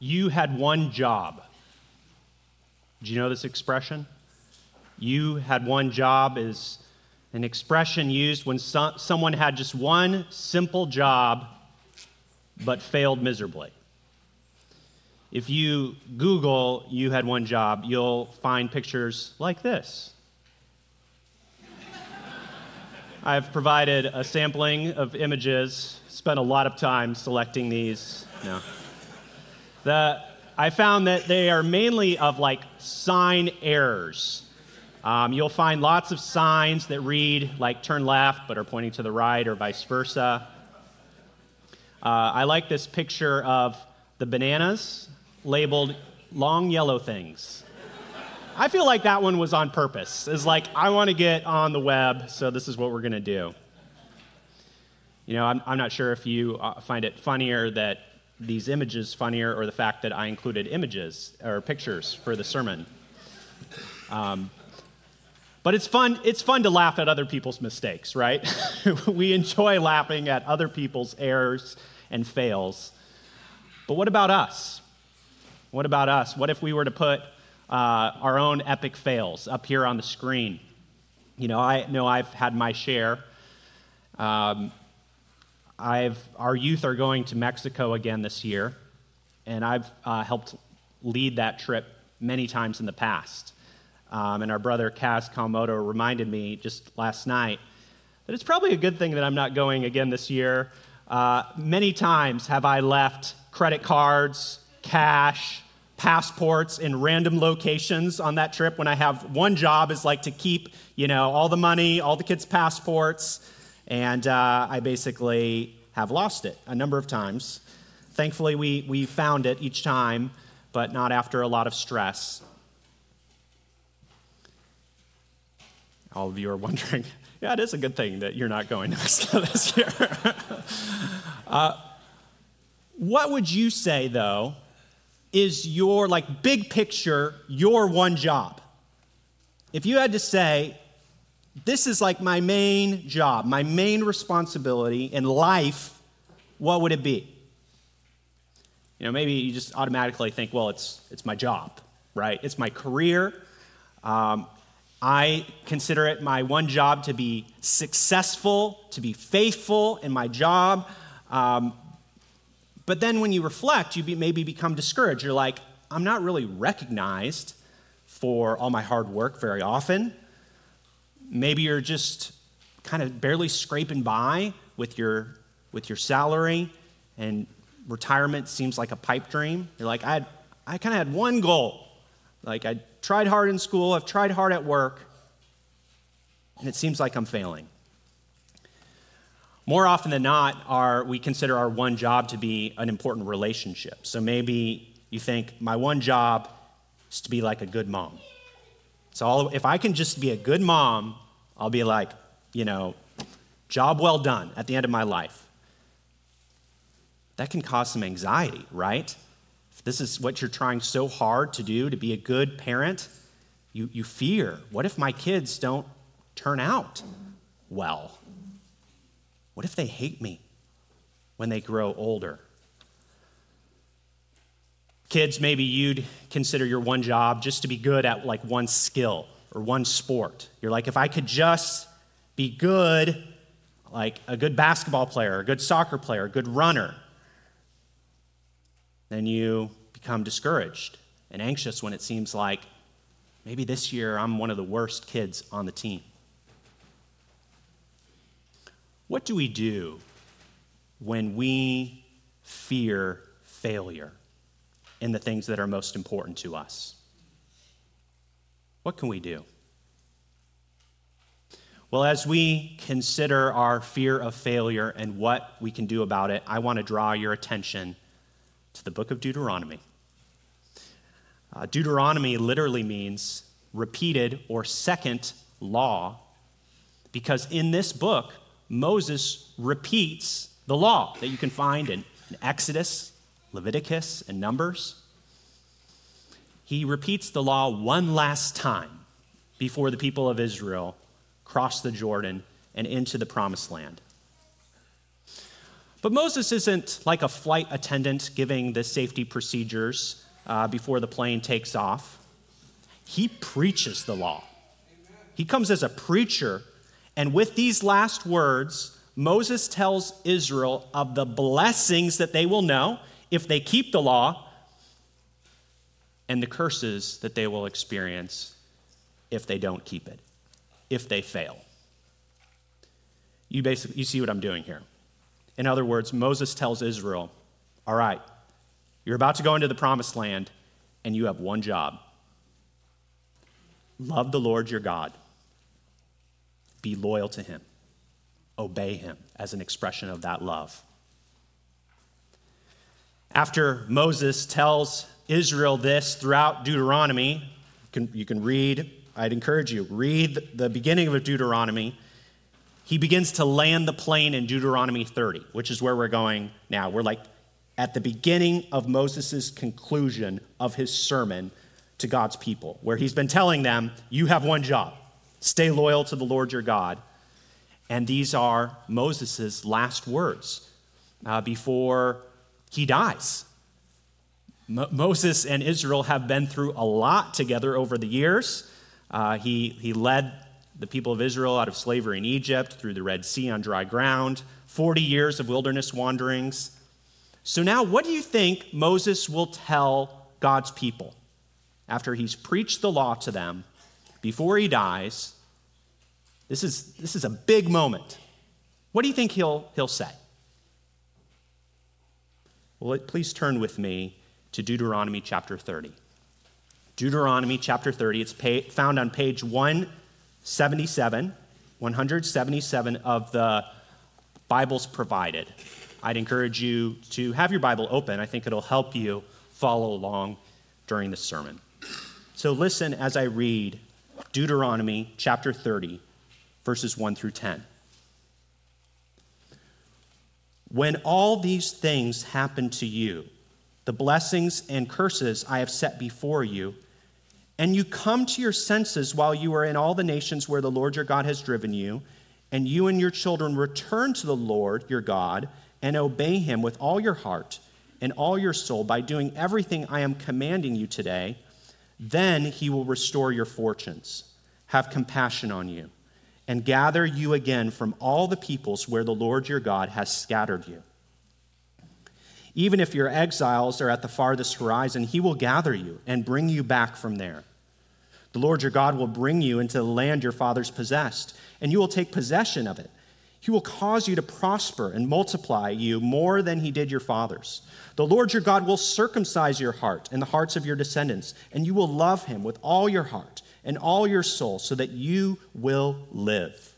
You had one job. Do you know this expression? You had one job is an expression used when so- someone had just one simple job but failed miserably. If you Google you had one job, you'll find pictures like this. I've provided a sampling of images, spent a lot of time selecting these. No. The, I found that they are mainly of like sign errors. Um, you'll find lots of signs that read like turn left but are pointing to the right or vice versa. Uh, I like this picture of the bananas labeled long yellow things. I feel like that one was on purpose. It's like, I want to get on the web, so this is what we're going to do. You know, I'm, I'm not sure if you uh, find it funnier that these images funnier or the fact that I included images or pictures for the sermon. Um, but it's fun, it's fun to laugh at other people's mistakes, right? we enjoy laughing at other people's errors and fails. But what about us? What about us? What if we were to put uh, our own epic fails up here on the screen. You know, I know I've had my share. Um, I've, our youth are going to Mexico again this year, and I've uh, helped lead that trip many times in the past. Um, and our brother Kaz Kawamoto reminded me just last night that it's probably a good thing that I'm not going again this year. Uh, many times have I left credit cards, cash, passports in random locations on that trip when I have one job is like to keep, you know, all the money, all the kids' passports, and uh, I basically have lost it a number of times. Thankfully, we, we found it each time, but not after a lot of stress. All of you are wondering, yeah, it is a good thing that you're not going to Mexico this year. uh, what would you say, though, is your, like, big picture, your one job? If you had to say, this is like my main job, my main responsibility in life, what would it be? You know, maybe you just automatically think, well, it's, it's my job, right? It's my career. Um, I consider it my one job to be successful, to be faithful in my job, um, but then when you reflect, you be, maybe become discouraged. You're like, I'm not really recognized for all my hard work very often. Maybe you're just kind of barely scraping by with your, with your salary, and retirement seems like a pipe dream. You're like, I, I kind of had one goal. Like, I tried hard in school, I've tried hard at work, and it seems like I'm failing. More often than not, our, we consider our one job to be an important relationship. So maybe you think, my one job is to be like a good mom. So if I can just be a good mom, I'll be like, you know, job well done at the end of my life. That can cause some anxiety, right? If this is what you're trying so hard to do, to be a good parent, you, you fear what if my kids don't turn out well? What if they hate me when they grow older? Kids, maybe you'd consider your one job just to be good at like one skill or one sport. You're like, if I could just be good, like a good basketball player, a good soccer player, a good runner, then you become discouraged and anxious when it seems like maybe this year I'm one of the worst kids on the team. What do we do when we fear failure in the things that are most important to us? What can we do? Well, as we consider our fear of failure and what we can do about it, I want to draw your attention to the book of Deuteronomy. Uh, Deuteronomy literally means repeated or second law, because in this book, Moses repeats the law that you can find in, in Exodus, Leviticus, and Numbers. He repeats the law one last time before the people of Israel cross the Jordan and into the promised land. But Moses isn't like a flight attendant giving the safety procedures uh, before the plane takes off. He preaches the law. He comes as a preacher, and with these last words, Moses tells Israel of the blessings that they will know if they keep the law and the curses that they will experience if they don't keep it, if they fail. You basically you see what I'm doing here. In other words, Moses tells Israel, "All right, you're about to go into the promised land and you have one job. Love the Lord your God. Be loyal to him. Obey him as an expression of that love." After Moses tells Israel this throughout Deuteronomy, you can, you can read, I'd encourage you, read the beginning of Deuteronomy. He begins to land the plane in Deuteronomy 30, which is where we're going now. We're like at the beginning of Moses' conclusion of his sermon to God's people, where he's been telling them, You have one job stay loyal to the Lord your God. And these are Moses' last words uh, before he dies. Mo- Moses and Israel have been through a lot together over the years. Uh, he, he led the people of Israel out of slavery in Egypt through the Red Sea on dry ground, 40 years of wilderness wanderings. So, now what do you think Moses will tell God's people after he's preached the law to them before he dies? This is, this is a big moment. What do you think he'll, he'll say? Well, please turn with me to Deuteronomy chapter 30. Deuteronomy chapter 30, it's found on page 177, 177 of the Bibles provided. I'd encourage you to have your Bible open. I think it'll help you follow along during the sermon. So listen as I read Deuteronomy chapter 30, verses 1 through 10. When all these things happen to you, the blessings and curses I have set before you, and you come to your senses while you are in all the nations where the Lord your God has driven you, and you and your children return to the Lord your God and obey him with all your heart and all your soul by doing everything I am commanding you today, then he will restore your fortunes, have compassion on you and gather you again from all the peoples where the Lord your God has scattered you. Even if your exiles are at the farthest horizon, he will gather you and bring you back from there. The Lord your God will bring you into the land your fathers possessed, and you will take possession of it. He will cause you to prosper and multiply you more than he did your fathers. The Lord your God will circumcise your heart and the hearts of your descendants, and you will love him with all your heart and all your soul, so that you will live.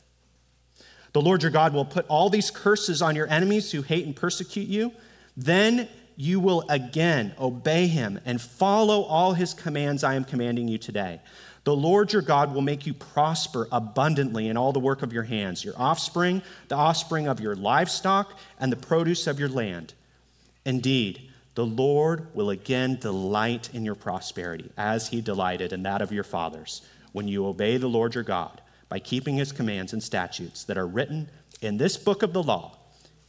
The Lord your God will put all these curses on your enemies who hate and persecute you. Then you will again obey him and follow all his commands I am commanding you today. The Lord your God will make you prosper abundantly in all the work of your hands, your offspring, the offspring of your livestock, and the produce of your land. Indeed, the Lord will again delight in your prosperity, as he delighted in that of your fathers, when you obey the Lord your God by keeping his commands and statutes that are written in this book of the law,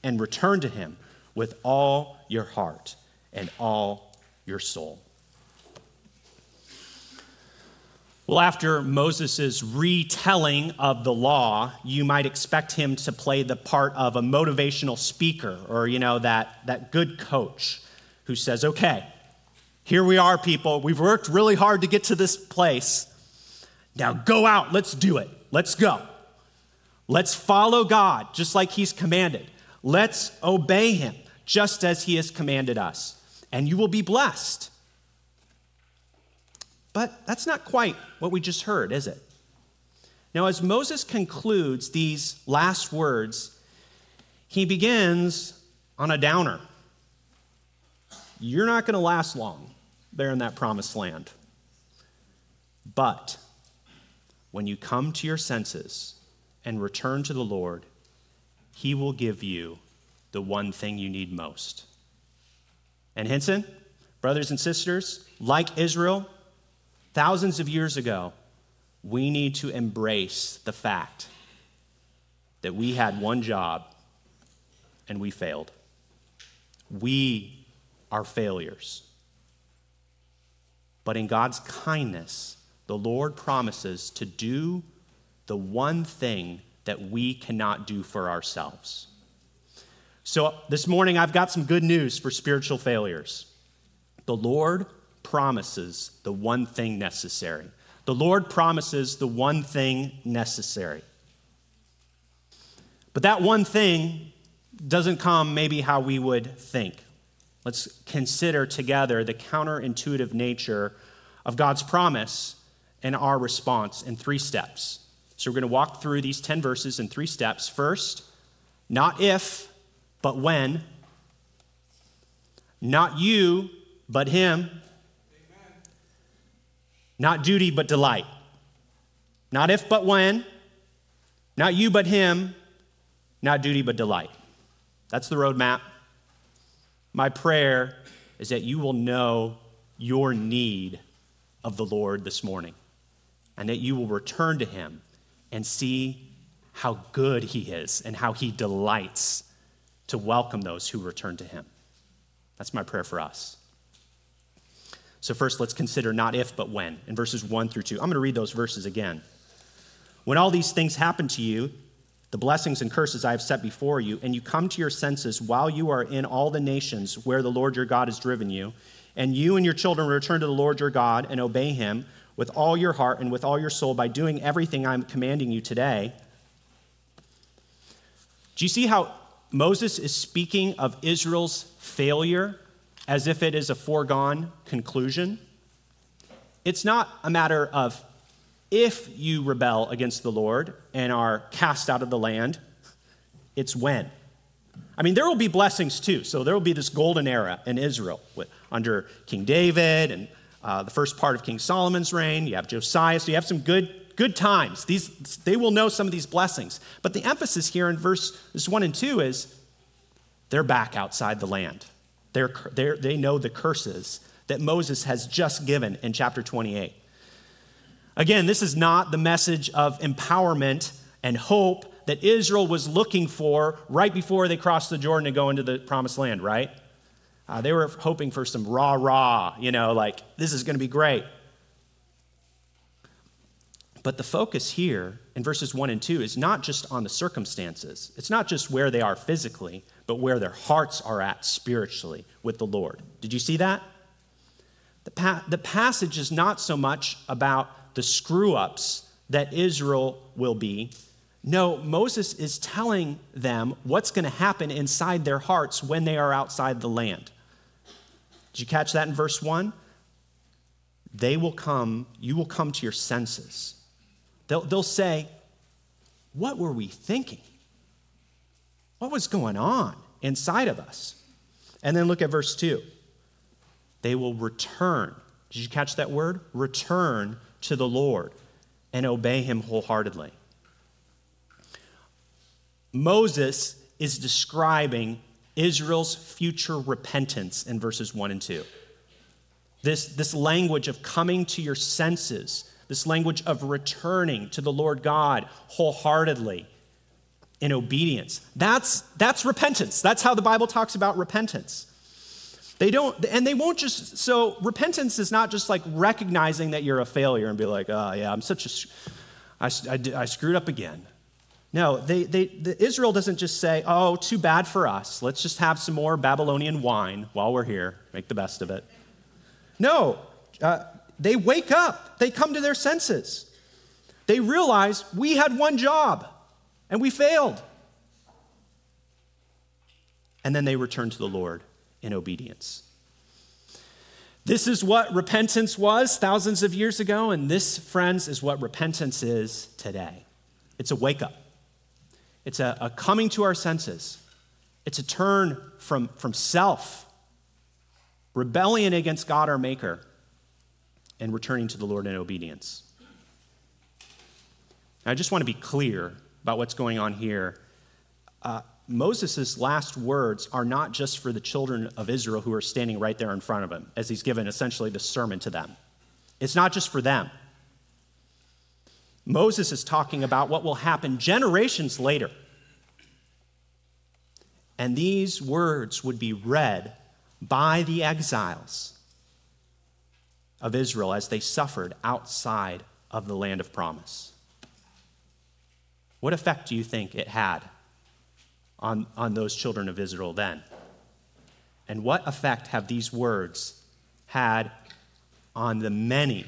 and return to him with all your heart and all your soul. Well, after Moses' retelling of the law, you might expect him to play the part of a motivational speaker or, you know, that, that good coach who says, okay, here we are, people. We've worked really hard to get to this place. Now go out. Let's do it. Let's go. Let's follow God just like He's commanded. Let's obey Him just as He has commanded us. And you will be blessed. But that's not quite what we just heard, is it? Now, as Moses concludes these last words, he begins on a downer you're not going to last long there in that promised land. But when you come to your senses and return to the Lord, He will give you the one thing you need most. And Hinson, brothers and sisters, like Israel, thousands of years ago, we need to embrace the fact that we had one job and we failed. we are failures. But in God's kindness, the Lord promises to do the one thing that we cannot do for ourselves. So, this morning, I've got some good news for spiritual failures. The Lord promises the one thing necessary. The Lord promises the one thing necessary. But that one thing doesn't come maybe how we would think. Let's consider together the counterintuitive nature of God's promise and our response in three steps. So we're going to walk through these 10 verses in three steps. First, not if, but when. Not you, but him. Amen. Not duty, but delight. Not if, but when. Not you, but him. Not duty, but delight. That's the roadmap. My prayer is that you will know your need of the Lord this morning and that you will return to him and see how good he is and how he delights to welcome those who return to him. That's my prayer for us. So, first, let's consider not if, but when, in verses 1 through 2. I'm going to read those verses again. When all these things happen to you, the blessings and curses I have set before you, and you come to your senses while you are in all the nations where the Lord your God has driven you, and you and your children return to the Lord your God and obey him with all your heart and with all your soul by doing everything I'm commanding you today. Do you see how Moses is speaking of Israel's failure as if it is a foregone conclusion? It's not a matter of if you rebel against the Lord and are cast out of the land, it's when. I mean, there will be blessings too. So there will be this golden era in Israel with, under King David and uh, the first part of King Solomon's reign. You have Josiah, so you have some good, good times. These, they will know some of these blessings. But the emphasis here in verses 1 and 2 is they're back outside the land. They're, they're, they know the curses that Moses has just given in chapter 28. Again, this is not the message of empowerment and hope that Israel was looking for right before they crossed the Jordan to go into the promised land, right? Uh, they were hoping for some rah rah, you know, like this is going to be great. But the focus here in verses 1 and 2 is not just on the circumstances. It's not just where they are physically, but where their hearts are at spiritually with the Lord. Did you see that? The, pa- the passage is not so much about the screw ups that Israel will be. No, Moses is telling them what's going to happen inside their hearts when they are outside the land. Did you catch that in verse 1? They will come, you will come to your senses. They'll, they'll say, What were we thinking? What was going on inside of us? And then look at verse 2. They will return. Did you catch that word? Return to the Lord and obey him wholeheartedly. Moses is describing Israel's future repentance in verses 1 and 2. This, this language of coming to your senses, this language of returning to the Lord God wholeheartedly in obedience. That's, that's repentance. That's how the Bible talks about repentance. They don't, and they won't just, so repentance is not just like recognizing that you're a failure and be like, oh, yeah, I'm such a, I, I, I screwed up again. No, they, they, the, Israel doesn't just say, oh, too bad for us. Let's just have some more Babylonian wine while we're here, make the best of it. No, uh, they wake up, they come to their senses. They realize we had one job and we failed. And then they return to the Lord in obedience. This is what repentance was thousands of years ago, and this, friends, is what repentance is today. It's a wake up. It's a, a coming to our senses. It's a turn from, from self, rebellion against God our Maker, and returning to the Lord in obedience. I just want to be clear about what's going on here. Uh, Moses' last words are not just for the children of Israel who are standing right there in front of him, as he's given essentially the sermon to them. It's not just for them. Moses is talking about what will happen generations later. and these words would be read by the exiles of Israel as they suffered outside of the land of promise. What effect do you think it had on, on those children of Israel then? And what effect have these words had on the many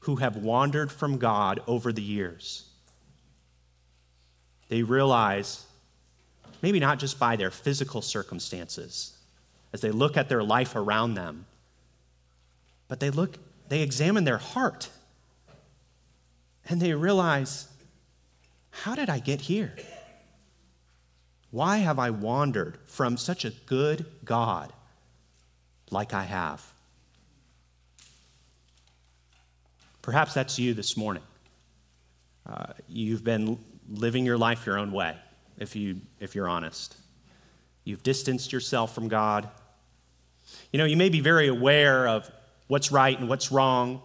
who have wandered from God over the years? They realize, maybe not just by their physical circumstances, as they look at their life around them, but they look, they examine their heart and they realize, how did I get here? Why have I wandered from such a good God like I have? Perhaps that's you this morning. Uh, you've been living your life your own way, if, you, if you're honest. You've distanced yourself from God. You know, you may be very aware of what's right and what's wrong.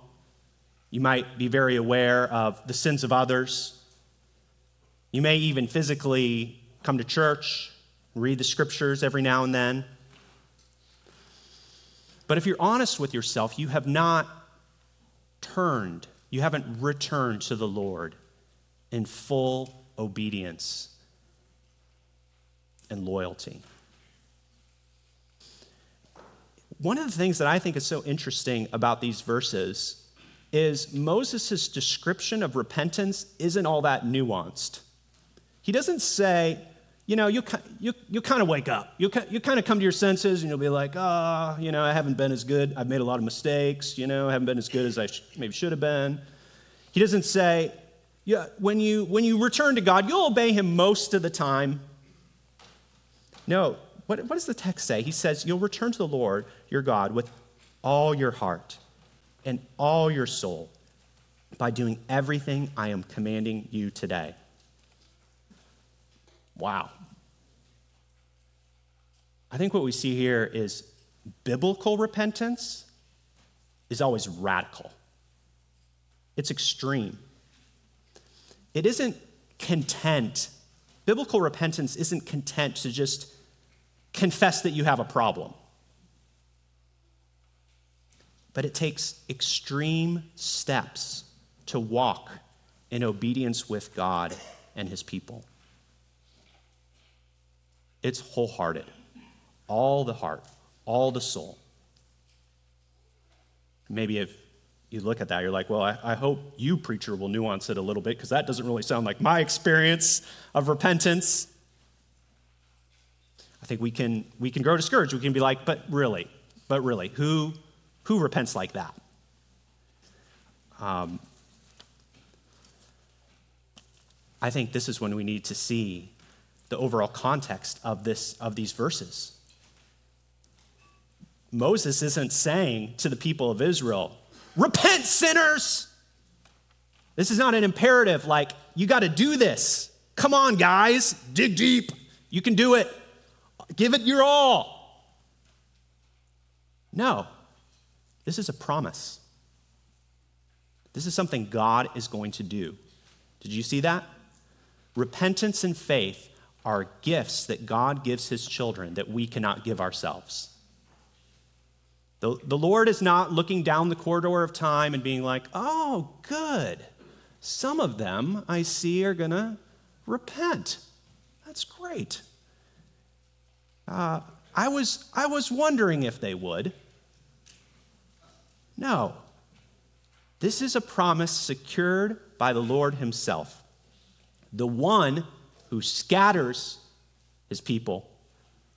You might be very aware of the sins of others. You may even physically come to church, read the scriptures every now and then. But if you're honest with yourself, you have not turned, you haven't returned to the Lord in full obedience and loyalty. One of the things that I think is so interesting about these verses is Moses' description of repentance isn't all that nuanced. He doesn't say, you know, you, you, you kind of wake up. You, you kind of come to your senses and you'll be like, oh, you know, I haven't been as good. I've made a lot of mistakes. You know, I haven't been as good as I sh- maybe should have been. He doesn't say, yeah, when you, when you return to God, you'll obey him most of the time. No, what, what does the text say? He says, You'll return to the Lord your God with all your heart and all your soul by doing everything I am commanding you today. Wow. I think what we see here is biblical repentance is always radical, it's extreme. It isn't content. Biblical repentance isn't content to just confess that you have a problem. But it takes extreme steps to walk in obedience with God and his people. It's wholehearted, all the heart, all the soul. Maybe if you look at that, you're like, well, I, I hope you, preacher, will nuance it a little bit because that doesn't really sound like my experience of repentance. I think we can, we can grow discouraged. We can be like, but really, but really, who, who repents like that? Um, I think this is when we need to see the overall context of, this, of these verses. Moses isn't saying to the people of Israel, Repent, sinners! This is not an imperative like, you got to do this. Come on, guys, dig deep. You can do it. Give it your all. No, this is a promise. This is something God is going to do. Did you see that? Repentance and faith are gifts that God gives his children that we cannot give ourselves. The, the Lord is not looking down the corridor of time and being like, oh, good. Some of them I see are going to repent. That's great. Uh, I, was, I was wondering if they would. No. This is a promise secured by the Lord Himself. The one who scatters his people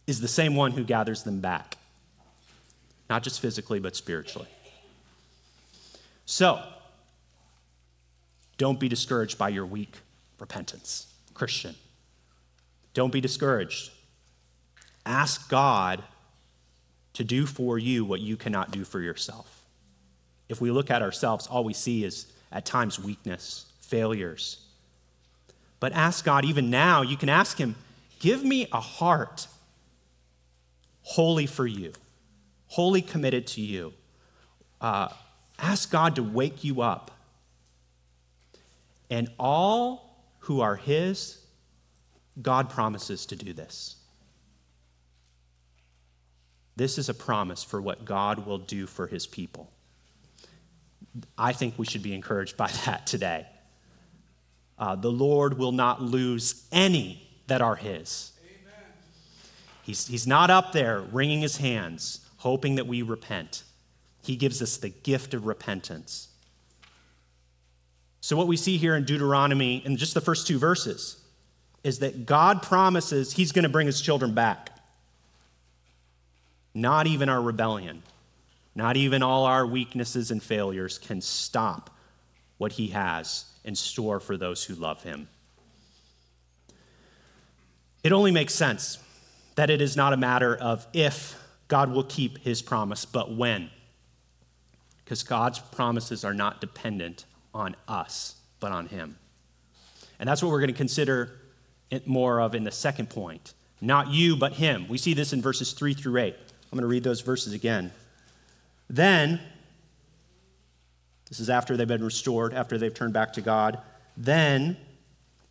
is the same one who gathers them back, not just physically, but spiritually. So, don't be discouraged by your weak repentance, Christian. Don't be discouraged. Ask God to do for you what you cannot do for yourself. If we look at ourselves, all we see is at times weakness, failures, but ask God, even now, you can ask Him, give me a heart wholly for you, wholly committed to you. Uh, ask God to wake you up. And all who are His God promises to do this. This is a promise for what God will do for his people. I think we should be encouraged by that today. Uh, the Lord will not lose any that are his. He's, he's not up there wringing his hands, hoping that we repent. He gives us the gift of repentance. So, what we see here in Deuteronomy, in just the first two verses, is that God promises he's going to bring his children back. Not even our rebellion, not even all our weaknesses and failures can stop what he has in store for those who love him. It only makes sense that it is not a matter of if God will keep his promise, but when. Because God's promises are not dependent on us, but on him. And that's what we're going to consider more of in the second point. Not you, but him. We see this in verses 3 through 8. I'm going to read those verses again. Then, this is after they've been restored, after they've turned back to God, then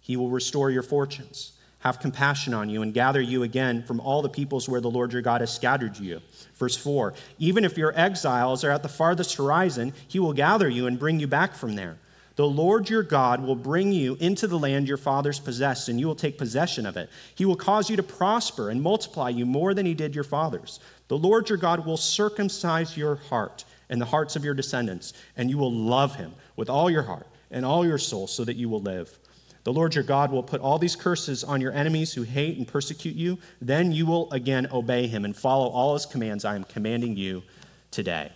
he will restore your fortunes have compassion on you and gather you again from all the peoples where the Lord your God has scattered you. Verse 4 Even if your exiles are at the farthest horizon, he will gather you and bring you back from there. The Lord your God will bring you into the land your fathers possessed, and you will take possession of it. He will cause you to prosper and multiply you more than he did your fathers. The Lord your God will circumcise your heart and the hearts of your descendants, and you will love him with all your heart and all your soul, so that you will live. The Lord your God will put all these curses on your enemies who hate and persecute you. Then you will again obey him and follow all his commands I am commanding you today.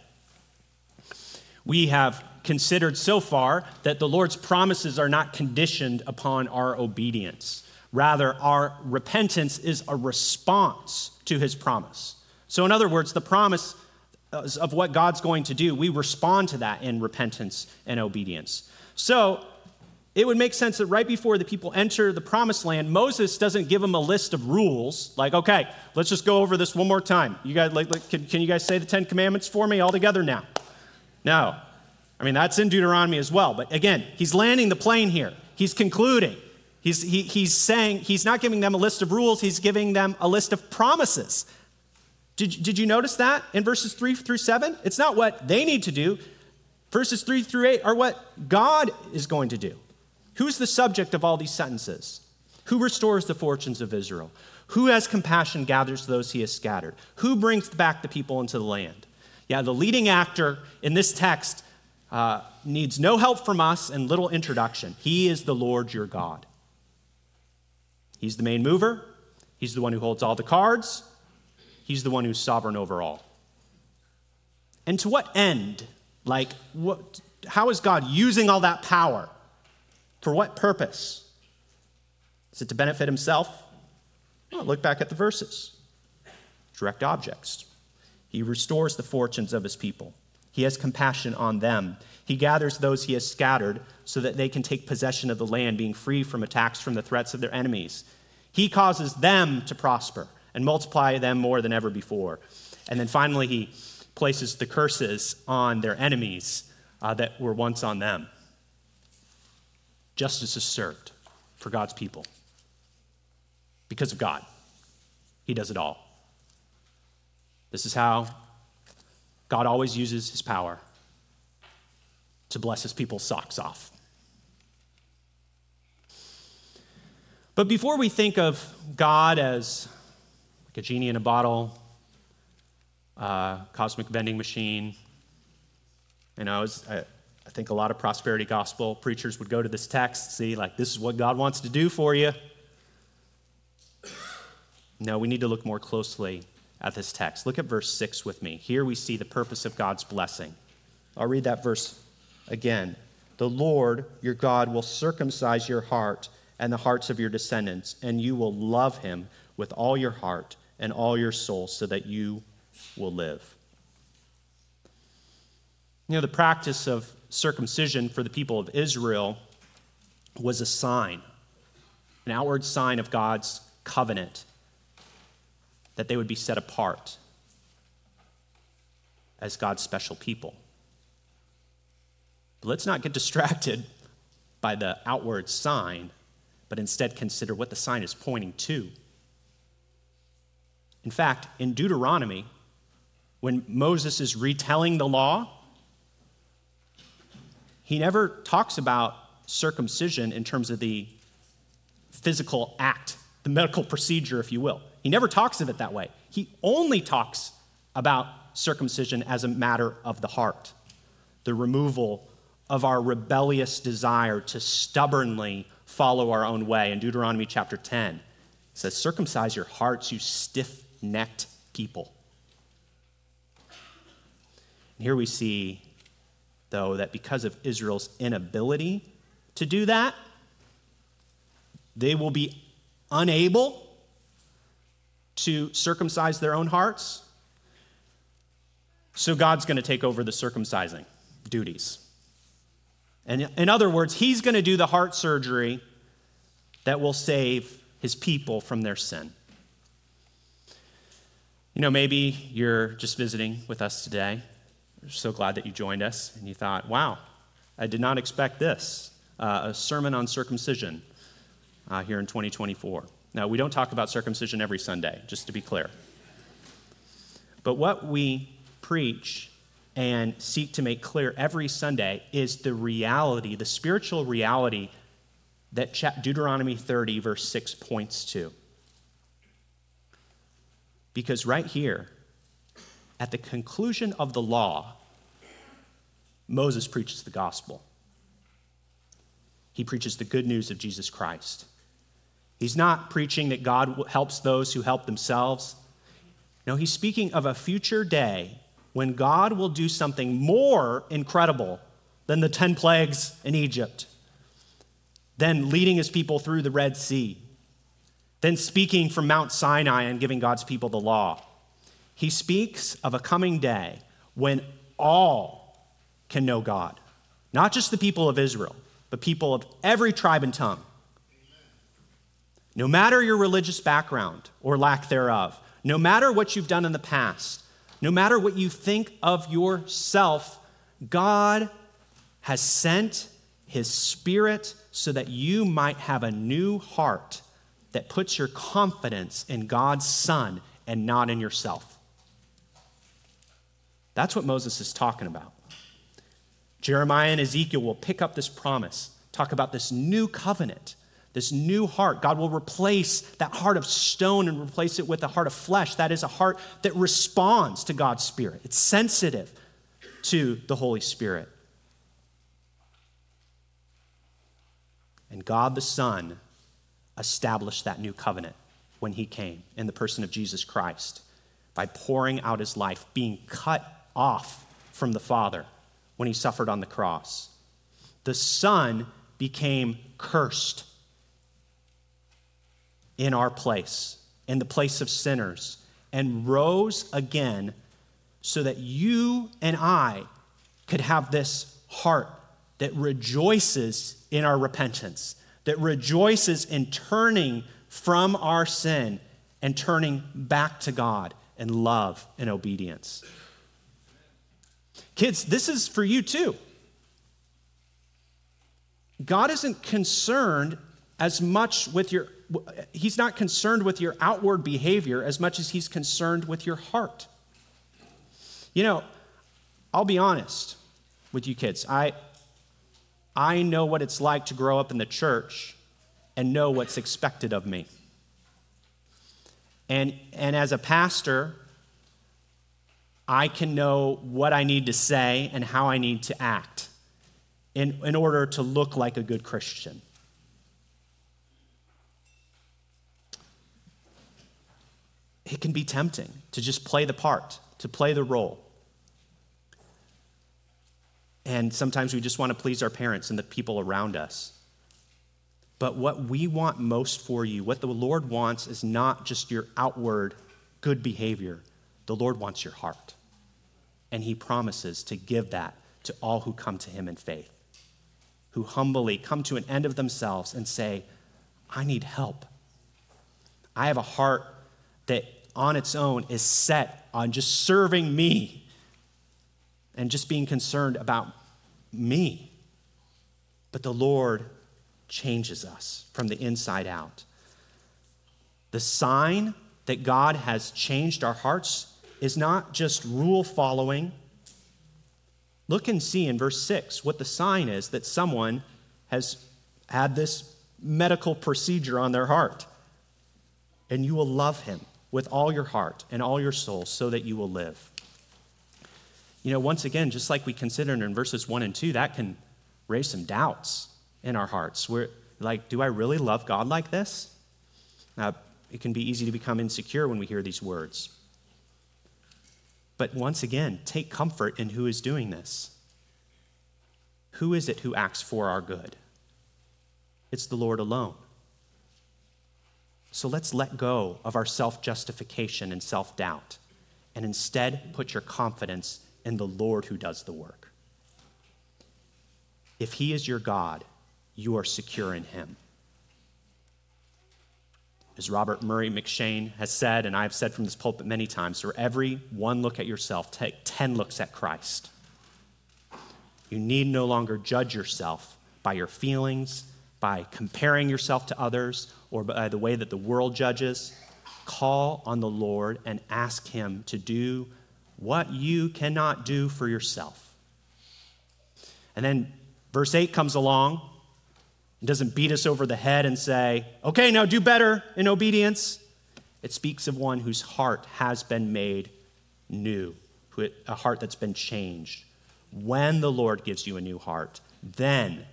We have considered so far that the Lord's promises are not conditioned upon our obedience. Rather, our repentance is a response to his promise. So, in other words, the promise of what God's going to do, we respond to that in repentance and obedience. So, it would make sense that right before the people enter the promised land, Moses doesn't give them a list of rules like, okay, let's just go over this one more time. You guys, like, like can, can you guys say the Ten Commandments for me all together now? No. I mean, that's in Deuteronomy as well. But again, he's landing the plane here. He's concluding. He's, he, he's saying, he's not giving them a list of rules, he's giving them a list of promises. Did, did you notice that in verses 3 through 7? It's not what they need to do. Verses 3 through 8 are what God is going to do. Who's the subject of all these sentences? Who restores the fortunes of Israel? Who has compassion gathers those he has scattered? Who brings back the people into the land? Yeah, the leading actor in this text uh, needs no help from us and little introduction. He is the Lord your God. He's the main mover, he's the one who holds all the cards, he's the one who's sovereign over all. And to what end? Like, what, how is God using all that power? For what purpose? Is it to benefit himself? Well, look back at the verses. Direct objects. He restores the fortunes of his people. He has compassion on them. He gathers those he has scattered so that they can take possession of the land, being free from attacks from the threats of their enemies. He causes them to prosper and multiply them more than ever before. And then finally, he places the curses on their enemies uh, that were once on them. Justice is served for God's people. Because of God, He does it all. This is how God always uses His power to bless His people's socks off. But before we think of God as like a genie in a bottle, uh, cosmic vending machine, you know, uh, I think a lot of prosperity gospel preachers would go to this text, see, like, this is what God wants to do for you. No, we need to look more closely at this text. Look at verse 6 with me. Here we see the purpose of God's blessing. I'll read that verse again. The Lord your God will circumcise your heart and the hearts of your descendants, and you will love him with all your heart and all your soul, so that you will live. You know, the practice of circumcision for the people of Israel was a sign, an outward sign of God's covenant, that they would be set apart as God's special people. But let's not get distracted by the outward sign, but instead consider what the sign is pointing to. In fact, in Deuteronomy, when Moses is retelling the law, he never talks about circumcision in terms of the physical act, the medical procedure, if you will. He never talks of it that way. He only talks about circumcision as a matter of the heart, the removal of our rebellious desire to stubbornly follow our own way. In Deuteronomy chapter 10, it says, Circumcise your hearts, you stiff necked people. And here we see, though, that because of Israel's inability to do that, they will be unable to circumcise their own hearts. So God's going to take over the circumcising duties. And in other words, He's going to do the heart surgery that will save His people from their sin. You know, maybe you're just visiting with us today. So glad that you joined us and you thought, wow, I did not expect this uh, a sermon on circumcision uh, here in 2024. Now, we don't talk about circumcision every Sunday, just to be clear. But what we preach and seek to make clear every Sunday is the reality, the spiritual reality that Deuteronomy 30, verse 6 points to. Because right here, at the conclusion of the law, Moses preaches the gospel. He preaches the good news of Jesus Christ. He's not preaching that God helps those who help themselves. No, he's speaking of a future day when God will do something more incredible than the 10 plagues in Egypt, than leading his people through the Red Sea, than speaking from Mount Sinai and giving God's people the law. He speaks of a coming day when all can know God, not just the people of Israel, but people of every tribe and tongue. No matter your religious background or lack thereof, no matter what you've done in the past, no matter what you think of yourself, God has sent his spirit so that you might have a new heart that puts your confidence in God's Son and not in yourself. That's what Moses is talking about. Jeremiah and Ezekiel will pick up this promise, talk about this new covenant this new heart. God will replace that heart of stone and replace it with a heart of flesh. That is a heart that responds to God's Spirit, it's sensitive to the Holy Spirit. And God the Son established that new covenant when he came in the person of Jesus Christ by pouring out his life, being cut off from the Father when he suffered on the cross. The Son became cursed in our place, in the place of sinners, and rose again so that you and I could have this heart that rejoices in our repentance, that rejoices in turning from our sin and turning back to God in love and obedience. Kids, this is for you too. God isn't concerned as much with your he's not concerned with your outward behavior as much as he's concerned with your heart. You know, I'll be honest with you kids. I I know what it's like to grow up in the church and know what's expected of me. And and as a pastor, I can know what I need to say and how I need to act in, in order to look like a good Christian. it can be tempting to just play the part, to play the role. And sometimes we just want to please our parents and the people around us. But what we want most for you, what the Lord wants, is not just your outward good behavior. The Lord wants your heart. And He promises to give that to all who come to Him in faith, who humbly come to an end of themselves and say, I need help. I have a heart that on its own is set on just serving me and just being concerned about me. But the Lord changes us from the inside out. The sign that God has changed our hearts is not just rule following. Look and see in verse 6 what the sign is that someone has had this medical procedure on their heart. And you will love him with all your heart and all your soul so that you will live. You know, once again, just like we considered in verses 1 and 2, that can raise some doubts in our hearts. We're like, do I really love God like this? Now, it can be easy to become insecure when we hear these words. But once again, take comfort in who is doing this. Who is it who acts for our good? It's the Lord alone. So let's let go of our self justification and self doubt and instead put your confidence in the Lord who does the work. If He is your God, you are secure in Him. As Robert Murray M'Cheyne has said, and I have said from this pulpit many times, for every one look at yourself, take 10 looks at Christ. You need no longer judge yourself by your feelings, by comparing yourself to others, or by the way that the world judges. Call on the Lord and ask Him to do what you cannot do for yourself. And then verse 8 comes along it doesn't beat us over the head and say, okay, now do better in obedience. It speaks of one whose heart has been made new, a heart that's been changed. When the Lord gives you a new heart, then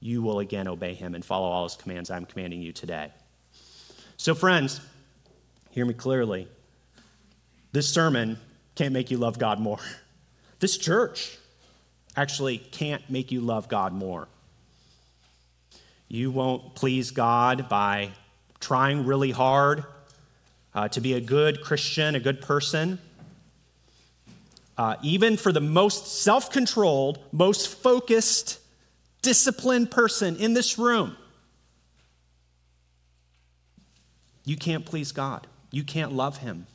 you will again obey him and follow all his commands I'm commanding you today. So, friends, hear me clearly. This sermon can't make you love God more. This church actually can't make you love God more. You won't please God by trying really hard uh, to be a good Christian, a good person. Uh, even for the most self controlled, most focused, disciplined person in this room, you can't please God. You can't love Him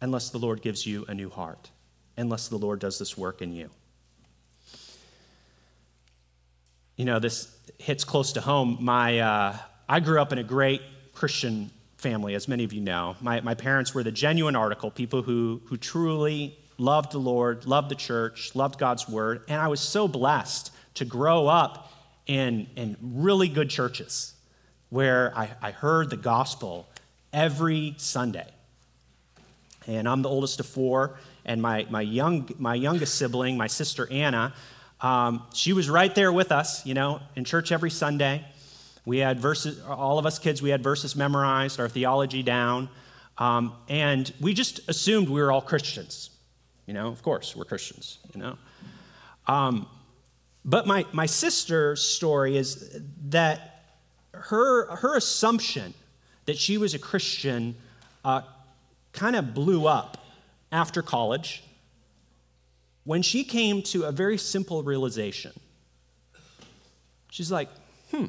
unless the Lord gives you a new heart, unless the Lord does this work in you. You know, this hits close to home. My, uh, I grew up in a great Christian family, as many of you know. My, my parents were the genuine article, people who, who truly loved the Lord, loved the church, loved God's word. And I was so blessed to grow up in, in really good churches where I, I heard the gospel every Sunday. And I'm the oldest of four, and my, my, young, my youngest sibling, my sister Anna, um, she was right there with us, you know, in church every Sunday. We had verses, all of us kids, we had verses memorized, our theology down, um, and we just assumed we were all Christians. You know, of course, we're Christians, you know. Um, but my, my sister's story is that her, her assumption that she was a Christian uh, kind of blew up after college when she came to a very simple realization. She's like, hmm,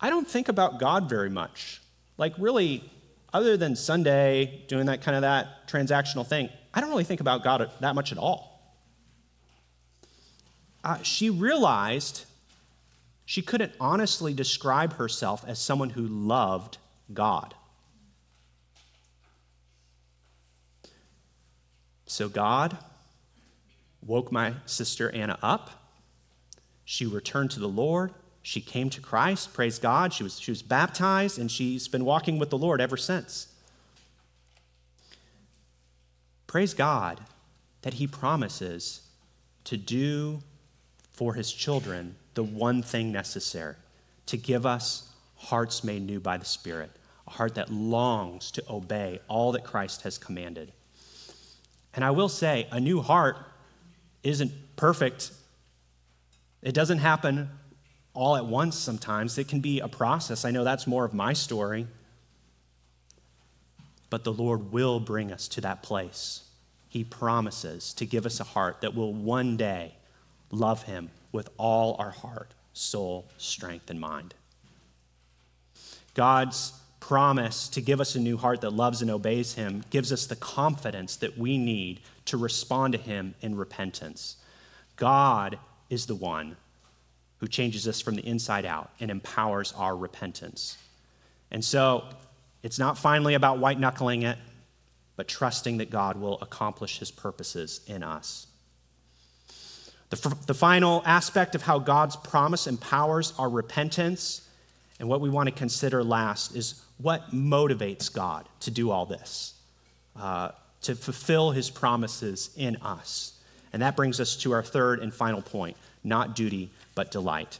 I don't think about God very much. Like, really, other than Sunday, doing that kind of that transactional thing, I don't really think about God that much at all. Uh, she realized she couldn't honestly describe herself as someone who loved God. So, God woke my sister Anna up. She returned to the Lord. She came to Christ, praise God. She was, she was baptized, and she's been walking with the Lord ever since. Praise God that He promises to do for His children the one thing necessary to give us hearts made new by the Spirit, a heart that longs to obey all that Christ has commanded. And I will say, a new heart isn't perfect. It doesn't happen all at once sometimes. It can be a process. I know that's more of my story. But the Lord will bring us to that place. He promises to give us a heart that will one day love Him with all our heart, soul, strength, and mind. God's promise to give us a new heart that loves and obeys Him gives us the confidence that we need to respond to Him in repentance. God is the one who changes us from the inside out and empowers our repentance. And so it's not finally about white knuckling it, but trusting that God will accomplish his purposes in us. The, f- the final aspect of how God's promise empowers our repentance, and what we want to consider last, is what motivates God to do all this, uh, to fulfill his promises in us. And that brings us to our third and final point not duty, but delight.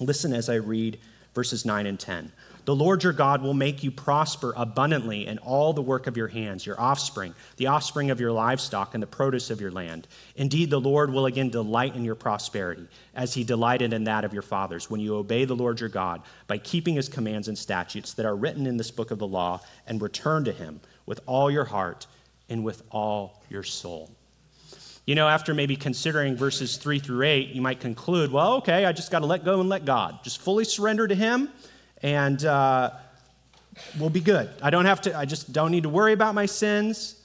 Listen as I read verses 9 and 10. The Lord your God will make you prosper abundantly in all the work of your hands, your offspring, the offspring of your livestock, and the produce of your land. Indeed, the Lord will again delight in your prosperity, as he delighted in that of your fathers, when you obey the Lord your God by keeping his commands and statutes that are written in this book of the law, and return to him with all your heart and with all your soul. You know, after maybe considering verses 3 through 8, you might conclude, well, okay, I just got to let go and let God. Just fully surrender to him and uh, we'll be good. I don't have to, I just don't need to worry about my sins.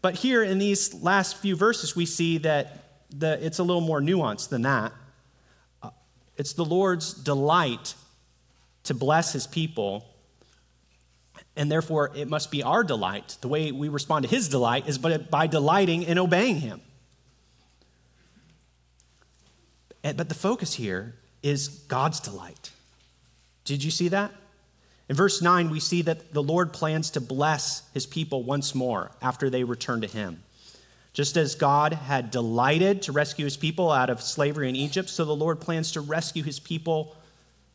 But here in these last few verses, we see that the, it's a little more nuanced than that. Uh, it's the Lord's delight to bless his people, and therefore it must be our delight. The way we respond to his delight is by, by delighting in obeying him. But the focus here is God's delight. Did you see that? In verse 9, we see that the Lord plans to bless his people once more after they return to him. Just as God had delighted to rescue his people out of slavery in Egypt, so the Lord plans to rescue his people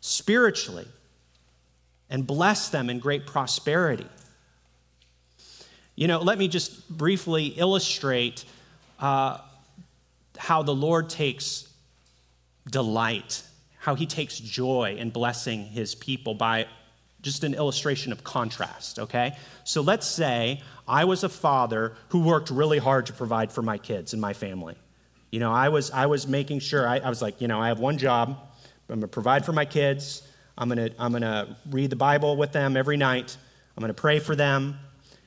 spiritually and bless them in great prosperity. You know, let me just briefly illustrate uh, how the Lord takes delight how he takes joy in blessing his people by just an illustration of contrast, okay? So let's say I was a father who worked really hard to provide for my kids and my family. You know, I was, I was making sure, I, I was like, you know, I have one job. I'm gonna provide for my kids. I'm gonna, I'm gonna read the Bible with them every night. I'm gonna pray for them.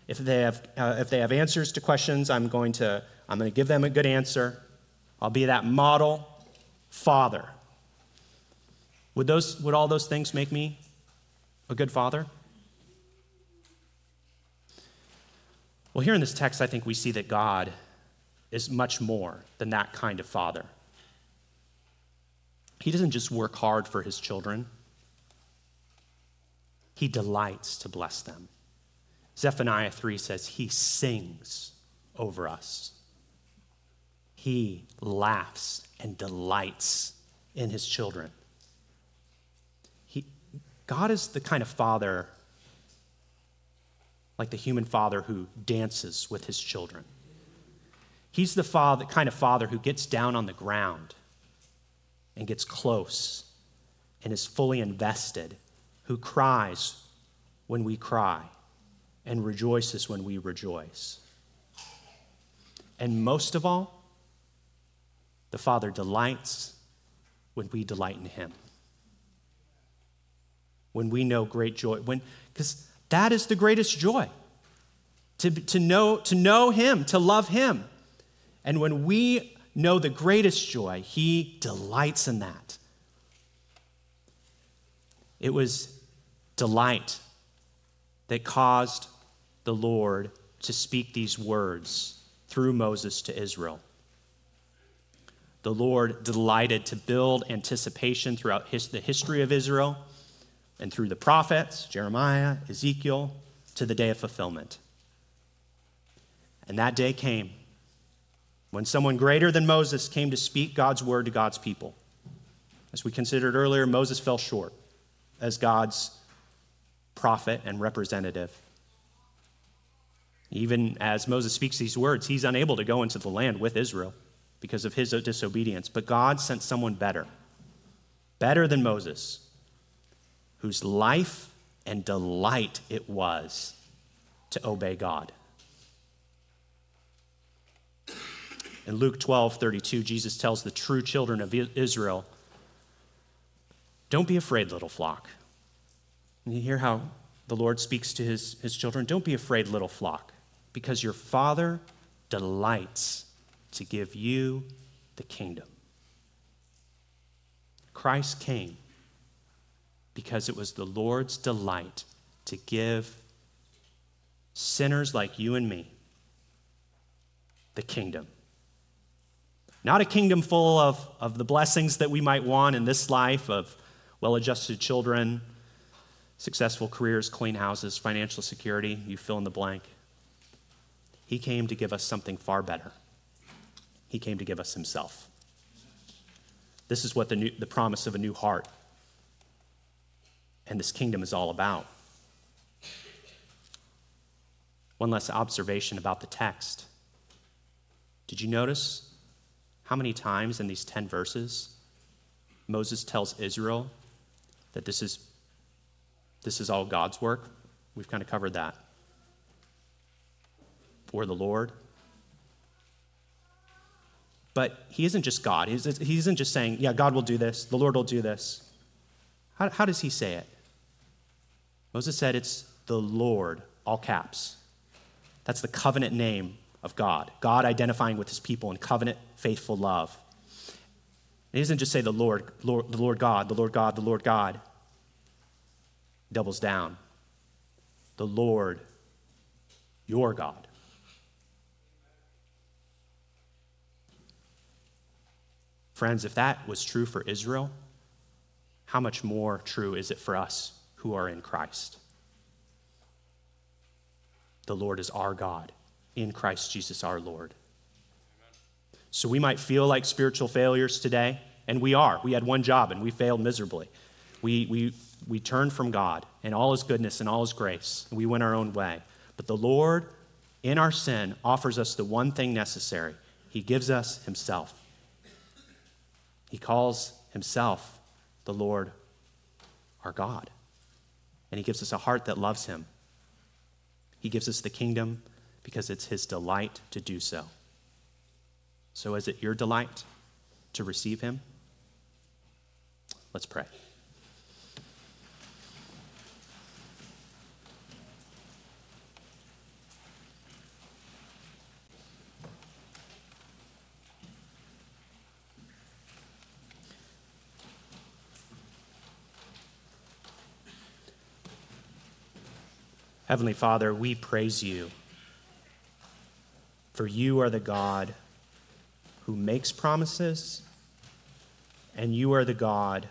If they have, uh, if they have answers to questions, I'm going to, I'm gonna give them a good answer. I'll be that model father. Would, those, would all those things make me a good father? Well, here in this text, I think we see that God is much more than that kind of father. He doesn't just work hard for his children, he delights to bless them. Zephaniah 3 says, He sings over us. He laughs and delights in his children. God is the kind of father, like the human father who dances with his children. He's the father, kind of father who gets down on the ground and gets close and is fully invested, who cries when we cry and rejoices when we rejoice. And most of all, the Father delights when we delight in Him when we know great joy. When because that is the greatest joy. To, to, know, to know him, to love him. And when we know the greatest joy, he delights in that. It was delight that caused the Lord to speak these words through Moses to Israel. The Lord delighted to build anticipation throughout his, the history of Israel and through the prophets, Jeremiah, Ezekiel, to the day of fulfillment. And that day came when someone greater than Moses came to speak God's word to God's people. As we considered earlier, Moses fell short as God's prophet and representative. Even as Moses speaks these words, he's unable to go into the land with Israel because of his disobedience. But God sent someone better, better than Moses, whose life and delight it was to obey God. In Luke 12 32, Jesus tells the true children of Israel, Don't be afraid, little flock. And you hear how the Lord speaks to his, his children? Don't be afraid, little flock, because your Father delights to give you the kingdom. Christ came because it was the Lord's delight to give sinners like you and me the kingdom. Not a kingdom full of, of the blessings that we might want in this life of well adjusted children, successful careers, clean houses, financial security, you fill in the blank. He came to give us something far better. He came to give us Himself. This is what the, new, the promise of a new heart and this kingdom is all about. One last observation about the text. Did you notice how many times in these 10 verses Moses tells Israel that this is this is all God's work. We've kind of covered that. For the Lord. But he isn't just God. He isn't just saying, yeah, God will do this, the Lord will do this. How, how does he say it? Moses said it's the Lord, all caps. That's the covenant name of God. God identifying with his people in covenant, faithful love. And He doesn't just say the Lord, Lord, the Lord God, the Lord God, the Lord God doubles down. The Lord, your God. Friends, if that was true for Israel, how much more true is it for us who are in Christ? The Lord is our God, in Christ Jesus our Lord. So we might feel like spiritual failures today, and we are. We had one job and we failed miserably. We, we we turn from God and all his goodness and all his grace, and we went our own way. But the Lord, in our sin, offers us the one thing necessary He gives us himself. He calls himself the Lord our God. And he gives us a heart that loves him. He gives us the kingdom because it's his delight to do so. So, is it your delight to receive him? Let's pray. Heavenly Father, we praise you. For you are the God who makes promises, and you are the God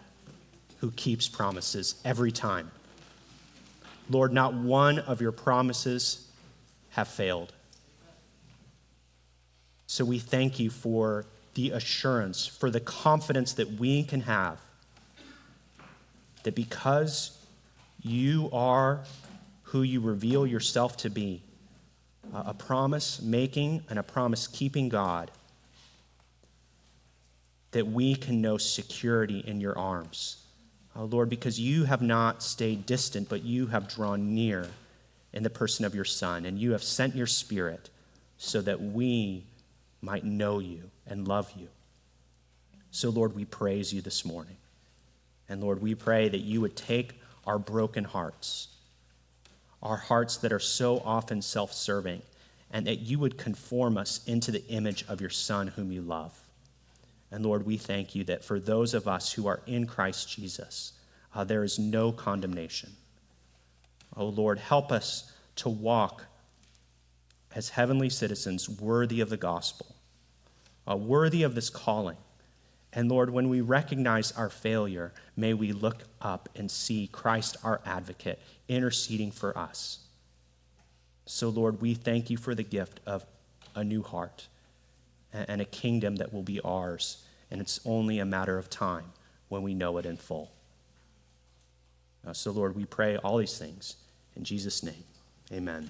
who keeps promises every time. Lord, not one of your promises have failed. So we thank you for the assurance, for the confidence that we can have that because you are who you reveal yourself to be a promise making and a promise keeping God, that we can know security in your arms. Oh, Lord, because you have not stayed distant, but you have drawn near in the person of your Son, and you have sent your Spirit so that we might know you and love you. So, Lord, we praise you this morning. And Lord, we pray that you would take our broken hearts our hearts that are so often self serving, and that you would conform us into the image of your Son, whom you love. And Lord, we thank you that for those of us who are in Christ Jesus, uh, there is no condemnation. Oh Lord, help us to walk as heavenly citizens worthy of the gospel, uh, worthy of this calling. And Lord, when we recognize our failure, may we look up and see Christ, our advocate, interceding for us. So, Lord, we thank you for the gift of a new heart and a kingdom that will be ours. And it's only a matter of time when we know it in full. Uh, so, Lord, we pray all these things in Jesus' name. Amen.